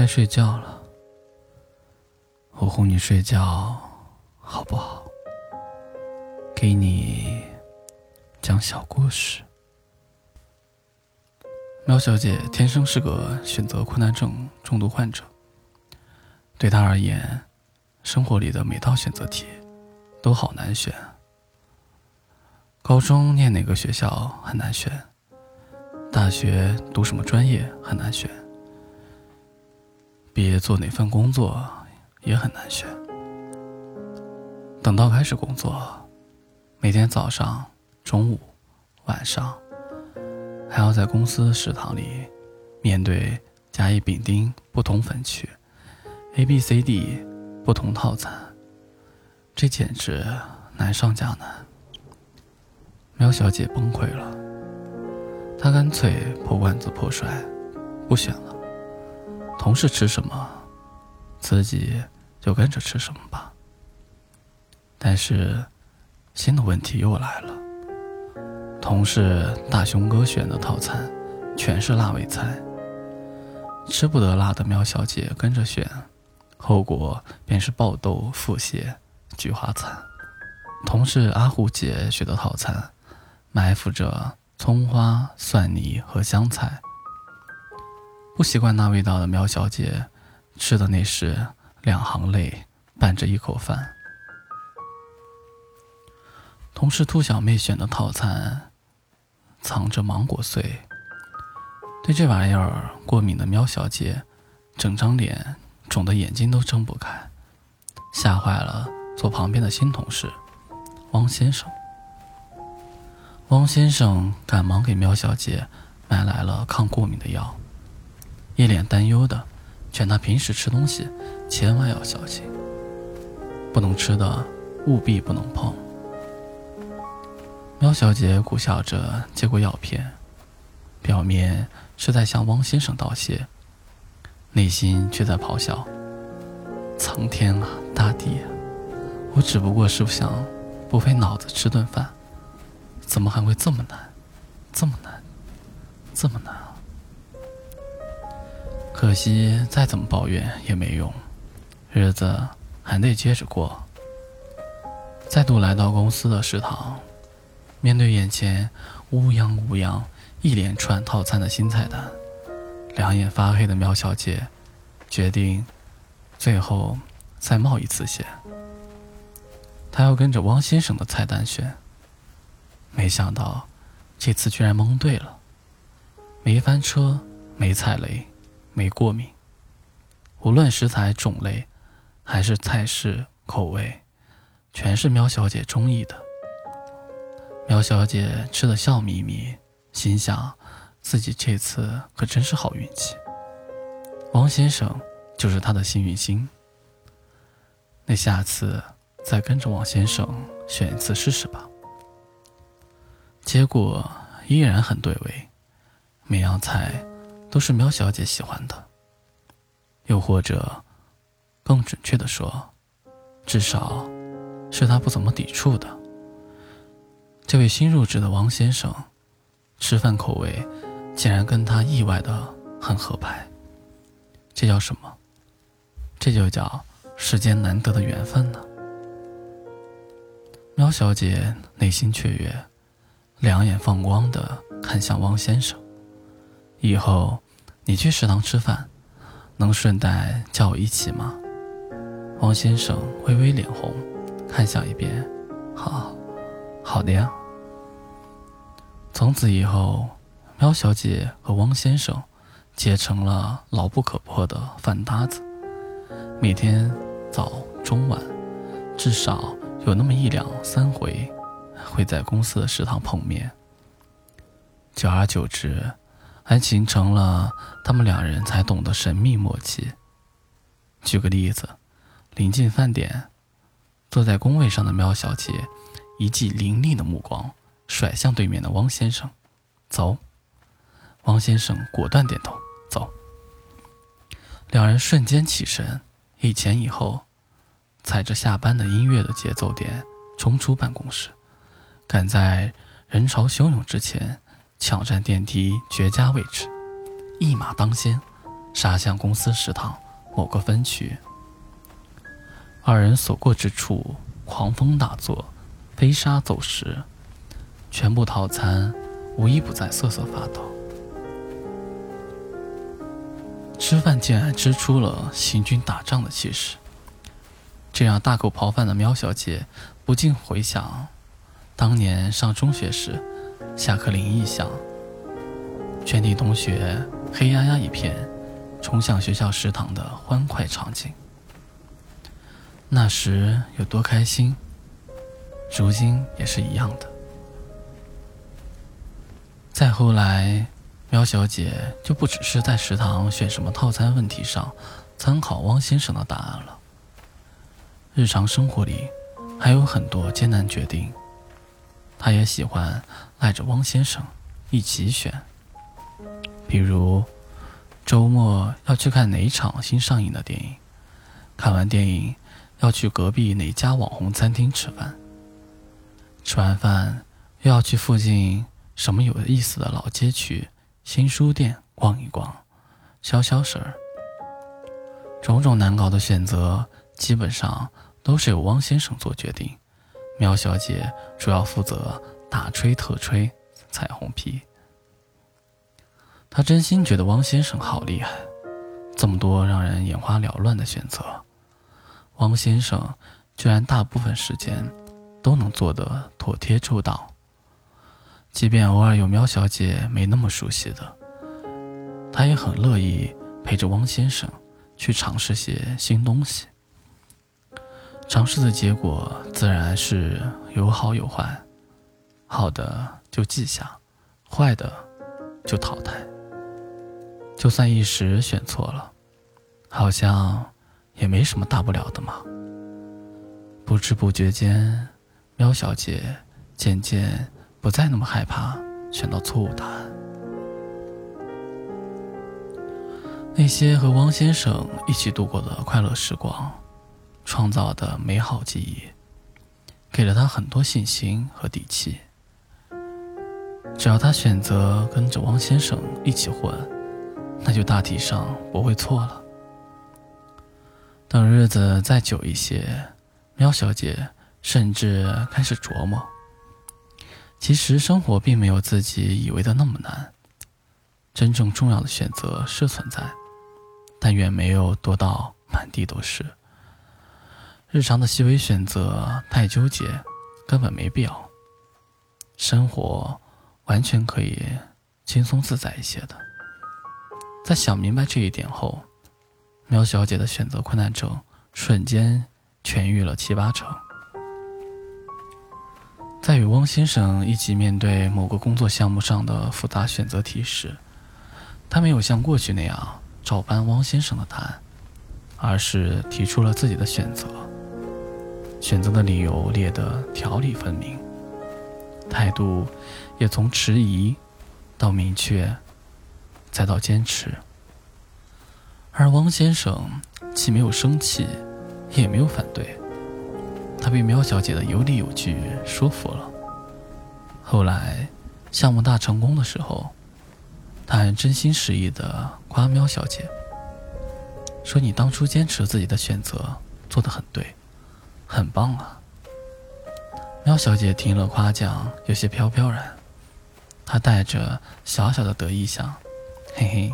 该睡觉了，我哄你睡觉，好不好？给你讲小故事。喵小姐天生是个选择困难症重度患者，对她而言，生活里的每道选择题都好难选。高中念哪个学校很难选，大学读什么专业很难选，毕业做哪份工作也很难选。等到开始工作。每天早上、中午、晚上，还要在公司食堂里面对甲乙丙丁不同分区，A、B、C、D 不同套餐，这简直难上加难。喵小姐崩溃了，她干脆破罐子破摔，不选了。同事吃什么，自己就跟着吃什么吧。但是。新的问题又来了。同事大熊哥选的套餐全是辣味菜，吃不得辣的喵小姐跟着选，后果便是爆痘、腹泻、菊花残。同事阿虎姐选的套餐埋伏着葱花、蒜泥和香菜，不习惯那味道的喵小姐吃的那是两行泪伴着一口饭。同事兔小妹选的套餐，藏着芒果碎。对这玩意儿过敏的喵小姐，整张脸肿得眼睛都睁不开，吓坏了坐旁边的新同事汪先生。汪先生赶忙给喵小姐买来了抗过敏的药，一脸担忧的劝她平时吃东西千万要小心，不能吃的务必不能碰。喵小姐苦笑着接过药片，表面是在向汪先生道谢，内心却在咆哮：“苍天啊，大地啊！我只不过是想不费脑子吃顿饭，怎么还会这么难，这么难，这么难啊！”可惜再怎么抱怨也没用，日子还得接着过。再度来到公司的食堂。面对眼前乌泱乌泱一连串套餐的新菜单，两眼发黑的苗小姐决定最后再冒一次险。她要跟着汪先生的菜单选，没想到这次居然蒙对了，没翻车，没踩雷，没过敏，无论食材种类还是菜式口味，全是喵小姐中意的。喵小姐吃的笑眯眯，心想自己这次可真是好运气。王先生就是她的幸运星。那下次再跟着王先生选一次试试吧。结果依然很对味，每样菜都是苗小姐喜欢的。又或者，更准确的说，至少是她不怎么抵触的。这位新入职的王先生，吃饭口味竟然跟他意外的很合拍，这叫什么？这就叫世间难得的缘分呢。喵小姐内心雀跃，两眼放光的看向汪先生：“以后你去食堂吃饭，能顺带叫我一起吗？”汪先生微微脸红，看向一边：“好，好的呀。”从此以后，喵小姐和汪先生结成了牢不可破的饭搭子。每天早中晚，至少有那么一两三回，会在公司的食堂碰面。久而久之，还形成了他们两人才懂的神秘默契。举个例子，临近饭点，坐在工位上的喵小姐，一记凌厉的目光。甩向对面的汪先生，走。汪先生果断点头，走。两人瞬间起身，一前一后，踩着下班的音乐的节奏点冲出办公室，赶在人潮汹涌之前抢占电梯绝佳位置，一马当先，杀向公司食堂某个分区。二人所过之处，狂风大作，飞沙走石，全部套餐无一不在瑟瑟发抖。吃饭竟然吃出了行军打仗的气势，这让大口刨饭的喵小姐不禁回想当年上中学时，下课铃一响，全体同学黑压压一片，冲向学校食堂的欢快场景。那时有多开心，如今也是一样的。再后来，喵小姐就不只是在食堂选什么套餐问题上参考汪先生的答案了，日常生活里还有很多艰难决定，她也喜欢赖着汪先生一起选，比如周末要去看哪场新上映的电影，看完电影。要去隔壁哪家网红餐厅吃饭，吃完饭又要去附近什么有意思的老街区、新书店逛一逛，消消食儿。种种难搞的选择，基本上都是由汪先生做决定，苗小姐主要负责大吹特吹彩虹屁。他真心觉得汪先生好厉害，这么多让人眼花缭乱的选择。汪先生居然大部分时间都能做得妥帖周到，即便偶尔有喵小姐没那么熟悉的，他也很乐意陪着汪先生去尝试些新东西。尝试的结果自然是有好有坏，好的就记下，坏的就淘汰。就算一时选错了，好像。也没什么大不了的嘛。不知不觉间，喵小姐渐渐不再那么害怕选到错误答案。那些和汪先生一起度过的快乐时光，创造的美好记忆，给了他很多信心和底气。只要他选择跟着汪先生一起混，那就大体上不会错了。等日子再久一些，喵小姐甚至开始琢磨：其实生活并没有自己以为的那么难。真正重要的选择是存在，但远没有多到满地都是。日常的细微选择太纠结，根本没必要。生活完全可以轻松自在一些的。在想明白这一点后。苗小姐的选择困难症瞬间痊愈了七八成。在与汪先生一起面对某个工作项目上的复杂选择题时，他没有像过去那样照搬汪先生的答案，而是提出了自己的选择。选择的理由列得条理分明，态度也从迟疑到明确，再到坚持。而汪先生既没有生气，也没有反对，他被苗小姐的有理有据说服了。后来项目大成功的时候，他还真心实意的夸苗小姐，说：“你当初坚持自己的选择做得很对，很棒啊。”苗小姐听了夸奖，有些飘飘然，他带着小小的得意想，嘿嘿。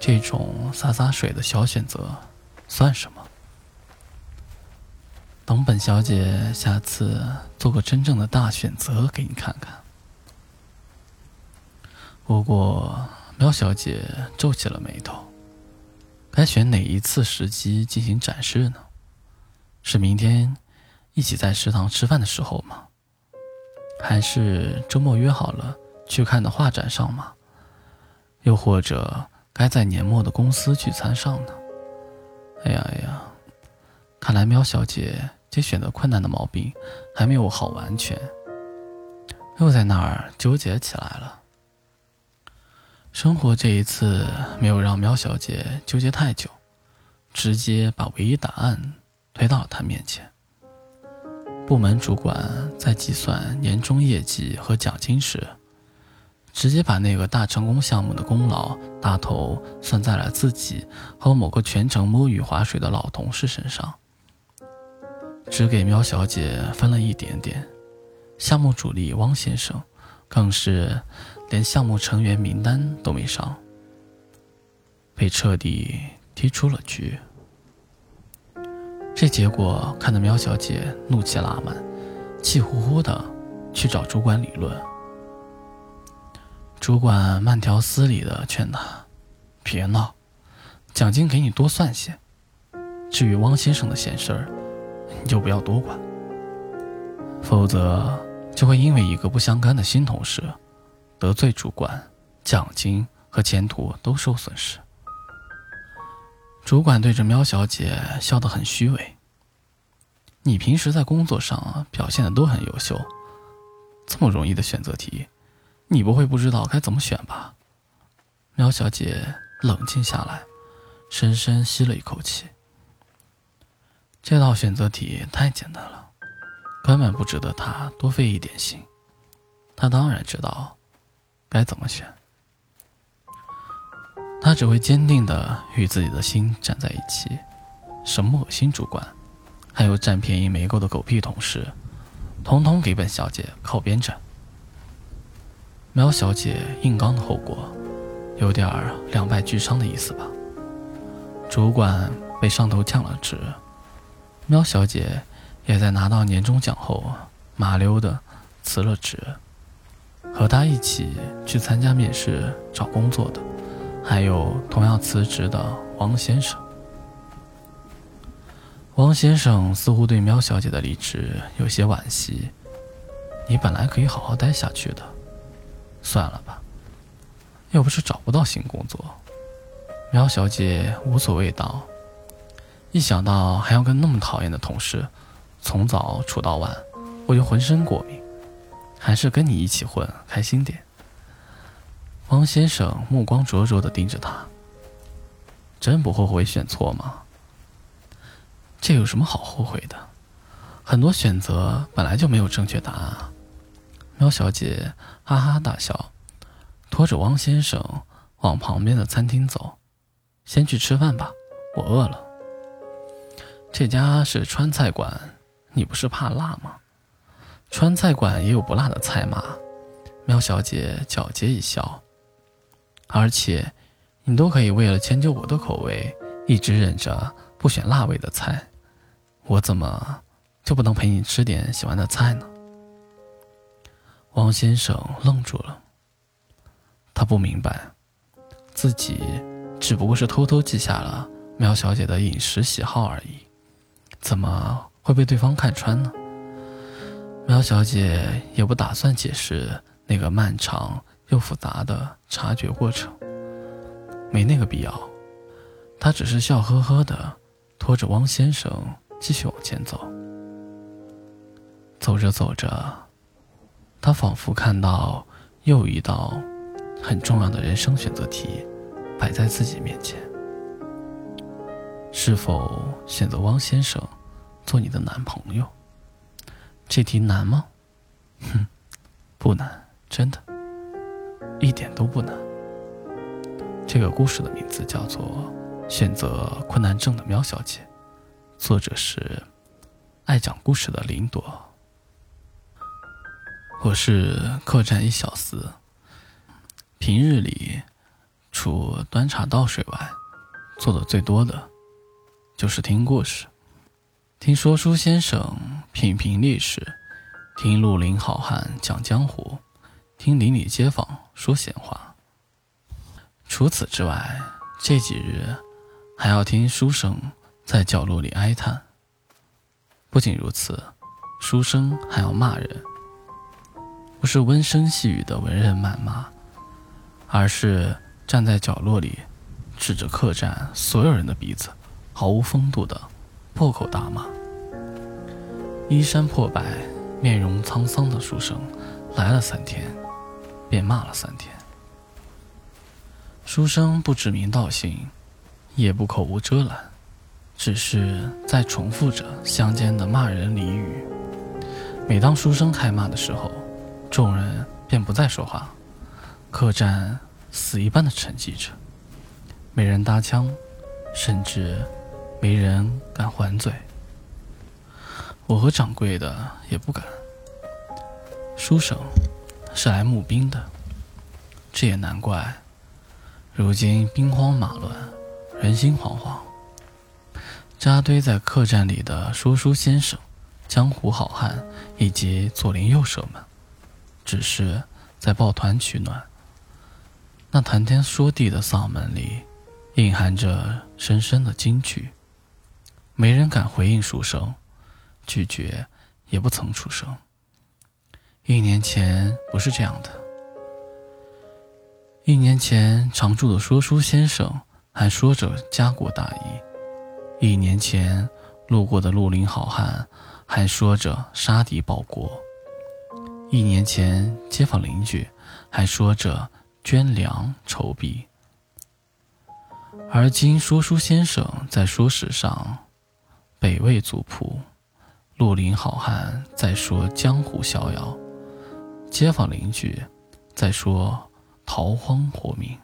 这种洒洒水的小选择，算什么？等本小姐下次做个真正的大选择给你看看。不过，喵小姐皱起了眉头。该选哪一次时机进行展示呢？是明天一起在食堂吃饭的时候吗？还是周末约好了去看的画展上吗？又或者？该在年末的公司聚餐上呢。哎呀哎呀，看来喵小姐这选择困难的毛病还没有好完全，又在那儿纠结起来了。生活这一次没有让喵小姐纠结太久，直接把唯一答案推到了她面前。部门主管在计算年终业绩和奖金时，直接把那个大成功项目的功劳大头算在了自己和某个全程摸鱼划水的老同事身上，只给喵小姐分了一点点。项目主力汪先生更是连项目成员名单都没上，被彻底踢出了局。这结果看得喵小姐怒气拉满，气呼呼的去找主管理论。主管慢条斯理的劝他：“别闹，奖金给你多算些。至于汪先生的闲事儿，你就不要多管，否则就会因为一个不相干的新同事得罪主管，奖金和前途都受损失。”主管对着喵小姐笑得很虚伪：“你平时在工作上表现的都很优秀，这么容易的选择题。”你不会不知道该怎么选吧？苗小姐冷静下来，深深吸了一口气。这道选择题太简单了，根本不值得她多费一点心。她当然知道该怎么选，她只会坚定的与自己的心站在一起。什么恶心主管，还有占便宜没够的狗屁同事，统统给本小姐靠边站！苗小姐硬刚的后果，有点两败俱伤的意思吧。主管被上头降了职，苗小姐也在拿到年终奖后，麻溜的辞了职。和她一起去参加面试找工作的，还有同样辞职的王先生。王先生似乎对苗小姐的离职有些惋惜。你本来可以好好待下去的。算了吧，又不是找不到新工作。苗小姐无所谓道：“一想到还要跟那么讨厌的同事从早处到晚，我就浑身过敏。还是跟你一起混开心点。”王先生目光灼灼地盯着他：“真不后悔选错吗？这有什么好后悔的？很多选择本来就没有正确答案。”喵小姐哈哈大笑，拖着汪先生往旁边的餐厅走。先去吃饭吧，我饿了。这家是川菜馆，你不是怕辣吗？川菜馆也有不辣的菜嘛。喵小姐皎洁一笑。而且，你都可以为了迁就我的口味，一直忍着不选辣味的菜，我怎么就不能陪你吃点喜欢的菜呢？王先生愣住了，他不明白，自己只不过是偷偷记下了苗小姐的饮食喜好而已，怎么会被对方看穿呢？苗小姐也不打算解释那个漫长又复杂的察觉过程，没那个必要。她只是笑呵呵的拖着汪先生继续往前走，走着走着。他仿佛看到又一道很重要的人生选择题摆在自己面前：是否选择汪先生做你的男朋友？这题难吗？哼，不难，真的，一点都不难。这个故事的名字叫做《选择困难症的喵小姐》，作者是爱讲故事的林朵。我是客栈一小厮，平日里除端茶倒水外，做的最多的就是听故事，听说书先生品评历史，听绿林好汉讲江湖，听邻里街坊说闲话。除此之外，这几日还要听书生在角落里哀叹。不仅如此，书生还要骂人。不是温声细语的文人谩骂，而是站在角落里，指着客栈所有人的鼻子，毫无风度的破口大骂。衣衫破败、面容沧桑的书生来了三天，便骂了三天。书生不指名道姓，也不口无遮拦，只是在重复着乡间的骂人俚语。每当书生开骂的时候，众人便不再说话，客栈死一般的沉寂着，没人搭腔，甚至没人敢还嘴。我和掌柜的也不敢。书生是来募兵的，这也难怪。如今兵荒马乱，人心惶惶。扎堆在客栈里的说书先生、江湖好汉以及左邻右舍们，只是在抱团取暖。那谈天说地的嗓门里，隐含着深深的惊惧。没人敢回应书生，拒绝也不曾出声。一年前不是这样的。一年前常驻的说书先生还说着家国大义，一年前路过的绿林好汉还说着杀敌报国，一年前街坊邻居还说着捐粮筹币，而今说书先生在说史上北魏族谱，绿林好汉在说江湖逍遥。街坊邻居在说逃荒活命，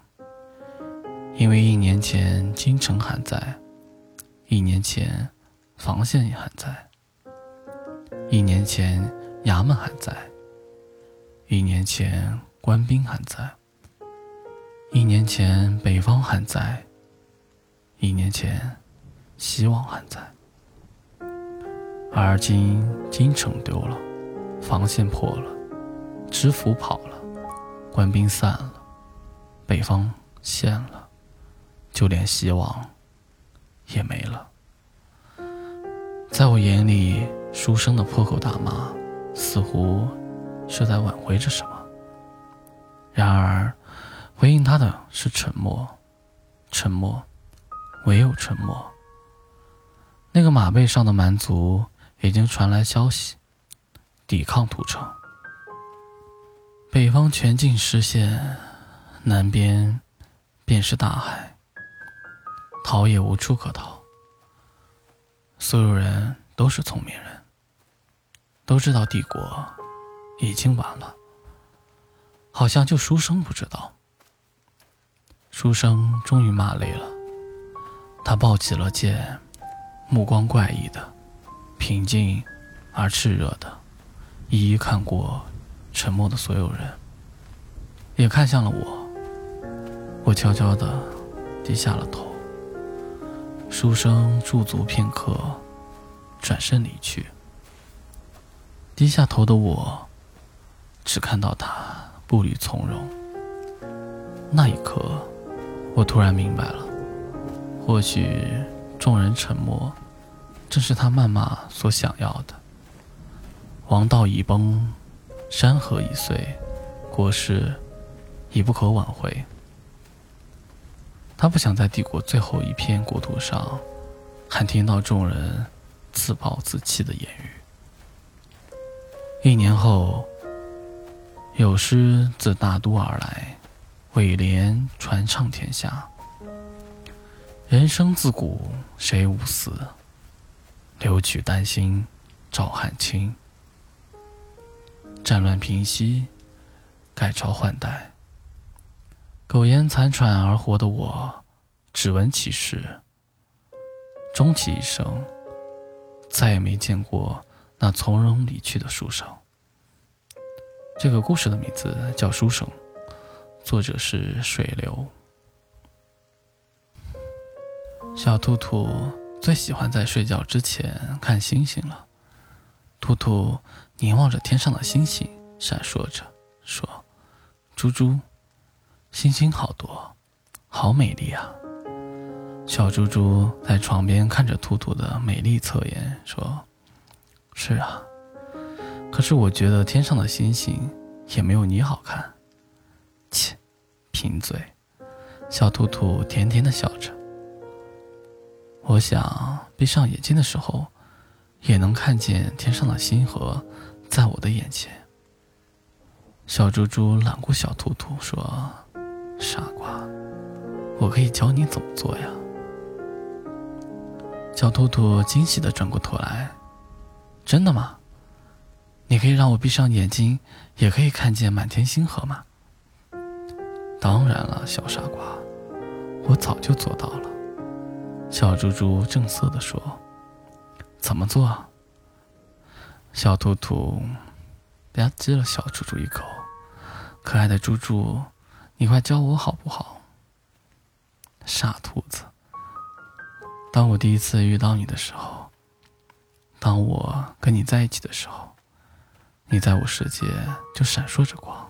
因为一年前京城还在，一年前防线也还在，一年前衙门还在，一年前官兵还在，一年前北方还在，一年前希望还在，而今京城丢了，防线破了。知府跑了，官兵散了，北方陷了，就连希望也没了。在我眼里，书生的破口大骂，似乎是在挽回着什么。然而，回应他的是沉默，沉默，唯有沉默。那个马背上的蛮族已经传来消息，抵抗屠城。北方全境失陷，南边便是大海，逃也无处可逃。所有人都是聪明人，都知道帝国已经晚了，好像就书生不知道。书生终于骂累了，他抱起了剑，目光怪异的，平静而炽热的，一一看过。沉默的所有人，也看向了我。我悄悄的低下了头。书生驻足片刻，转身离去。低下头的我，只看到他步履从容。那一刻，我突然明白了，或许众人沉默，正是他谩骂所想要的。王道已崩。山河已碎，国事已不可挽回。他不想在帝国最后一片国土上，还听到众人自暴自弃的言语。一年后，有诗自大都而来，尾联传唱天下。人生自古谁无死？留取丹心照汗青。战乱平息，改朝换代。苟延残喘而活的我，只闻其事，终其一生，再也没见过那从容离去的书生。这个故事的名字叫《书生》，作者是水流。小兔兔最喜欢在睡觉之前看星星了。兔兔。凝望着天上的星星，闪烁着，说：“猪猪，星星好多，好美丽啊！”小猪猪在床边看着兔兔的美丽侧颜，说：“是啊，可是我觉得天上的星星也没有你好看。”切，贫嘴！小兔兔甜甜的笑着。我想闭上眼睛的时候，也能看见天上的星河。在我的眼前，小猪猪揽过小兔兔说：“傻瓜，我可以教你怎么做呀。”小兔兔惊喜的转过头来：“真的吗？你可以让我闭上眼睛，也可以看见满天星河吗？”当然了，小傻瓜，我早就做到了。小猪猪正色地说：“怎么做？”小兔兔吧唧了小猪猪一口：“可爱的猪猪，你快教我好不好？”傻兔子，当我第一次遇到你的时候，当我跟你在一起的时候，你在我世界就闪烁着光。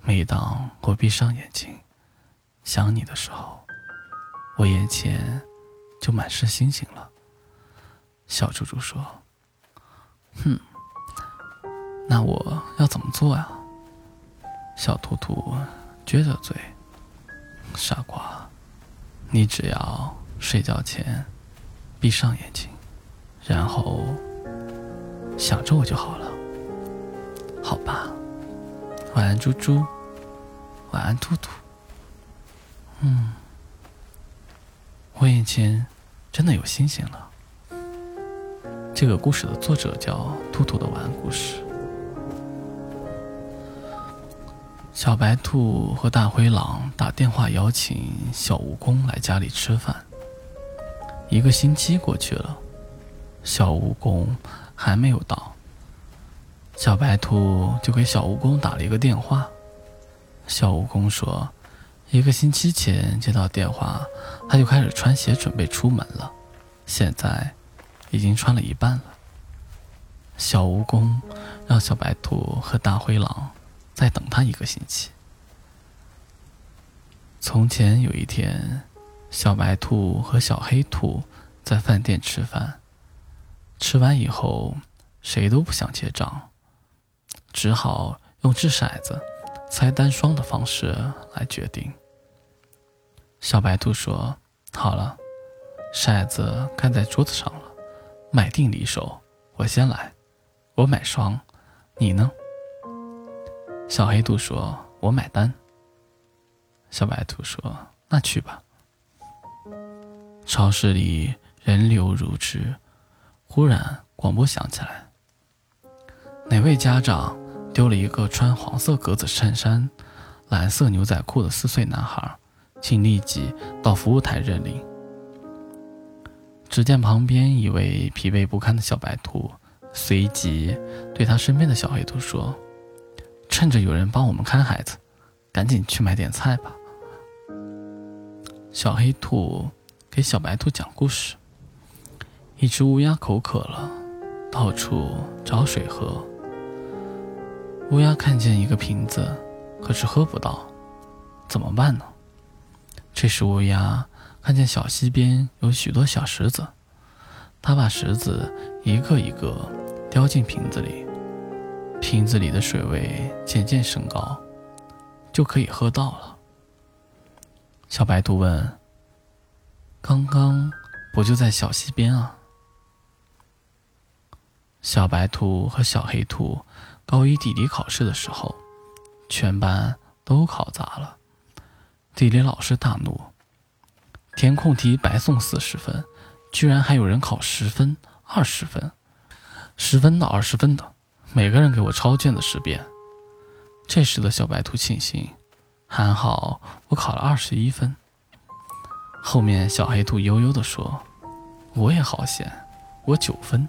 每当我闭上眼睛想你的时候，我眼前就满是星星了。小猪猪说：“哼，那我要怎么做呀？”小兔兔撅着嘴：“傻瓜，你只要睡觉前闭上眼睛，然后想着我就好了，好吧？”晚安，猪猪。晚安，兔兔。嗯，我眼前真的有星星了。这个故事的作者叫《兔兔的晚安故事》。小白兔和大灰狼打电话邀请小蜈蚣来家里吃饭。一个星期过去了，小蜈蚣还没有到。小白兔就给小蜈蚣打了一个电话。小蜈蚣说：“一个星期前接到电话，他就开始穿鞋准备出门了，现在已经穿了一半了。”小蜈蚣让小白兔和大灰狼再等他一个星期。从前有一天，小白兔和小黑兔在饭店吃饭，吃完以后谁都不想结账。只好用掷骰子、猜单双的方式来决定。小白兔说：“好了，骰子盖在桌子上了，买定离手，我先来，我买双，你呢？”小黑兔说：“我买单。”小白兔说：“那去吧。”超市里人流如织，忽然广播响起来：“哪位家长？”丢了一个穿黄色格子衬衫、蓝色牛仔裤的四岁男孩，请立即到服务台认领。只见旁边一位疲惫不堪的小白兔，随即对他身边的小黑兔说：“趁着有人帮我们看孩子，赶紧去买点菜吧。”小黑兔给小白兔讲故事：一只乌鸦口渴了，到处找水喝。乌鸦看见一个瓶子，可是喝不到，怎么办呢？这时乌鸦看见小溪边有许多小石子，它把石子一个一个叼进瓶子里，瓶子里的水位渐渐升高，就可以喝到了。小白兔问：“刚刚不就在小溪边啊？”小白兔和小黑兔。高一地理考试的时候，全班都考砸了。地理老师大怒，填空题白送四十分，居然还有人考十分、二十分，十分的、二十分的，每个人给我抄卷子十遍。这时的小白兔庆幸，还好我考了二十一分。后面小黑兔悠悠地说：“我也好险，我九分。”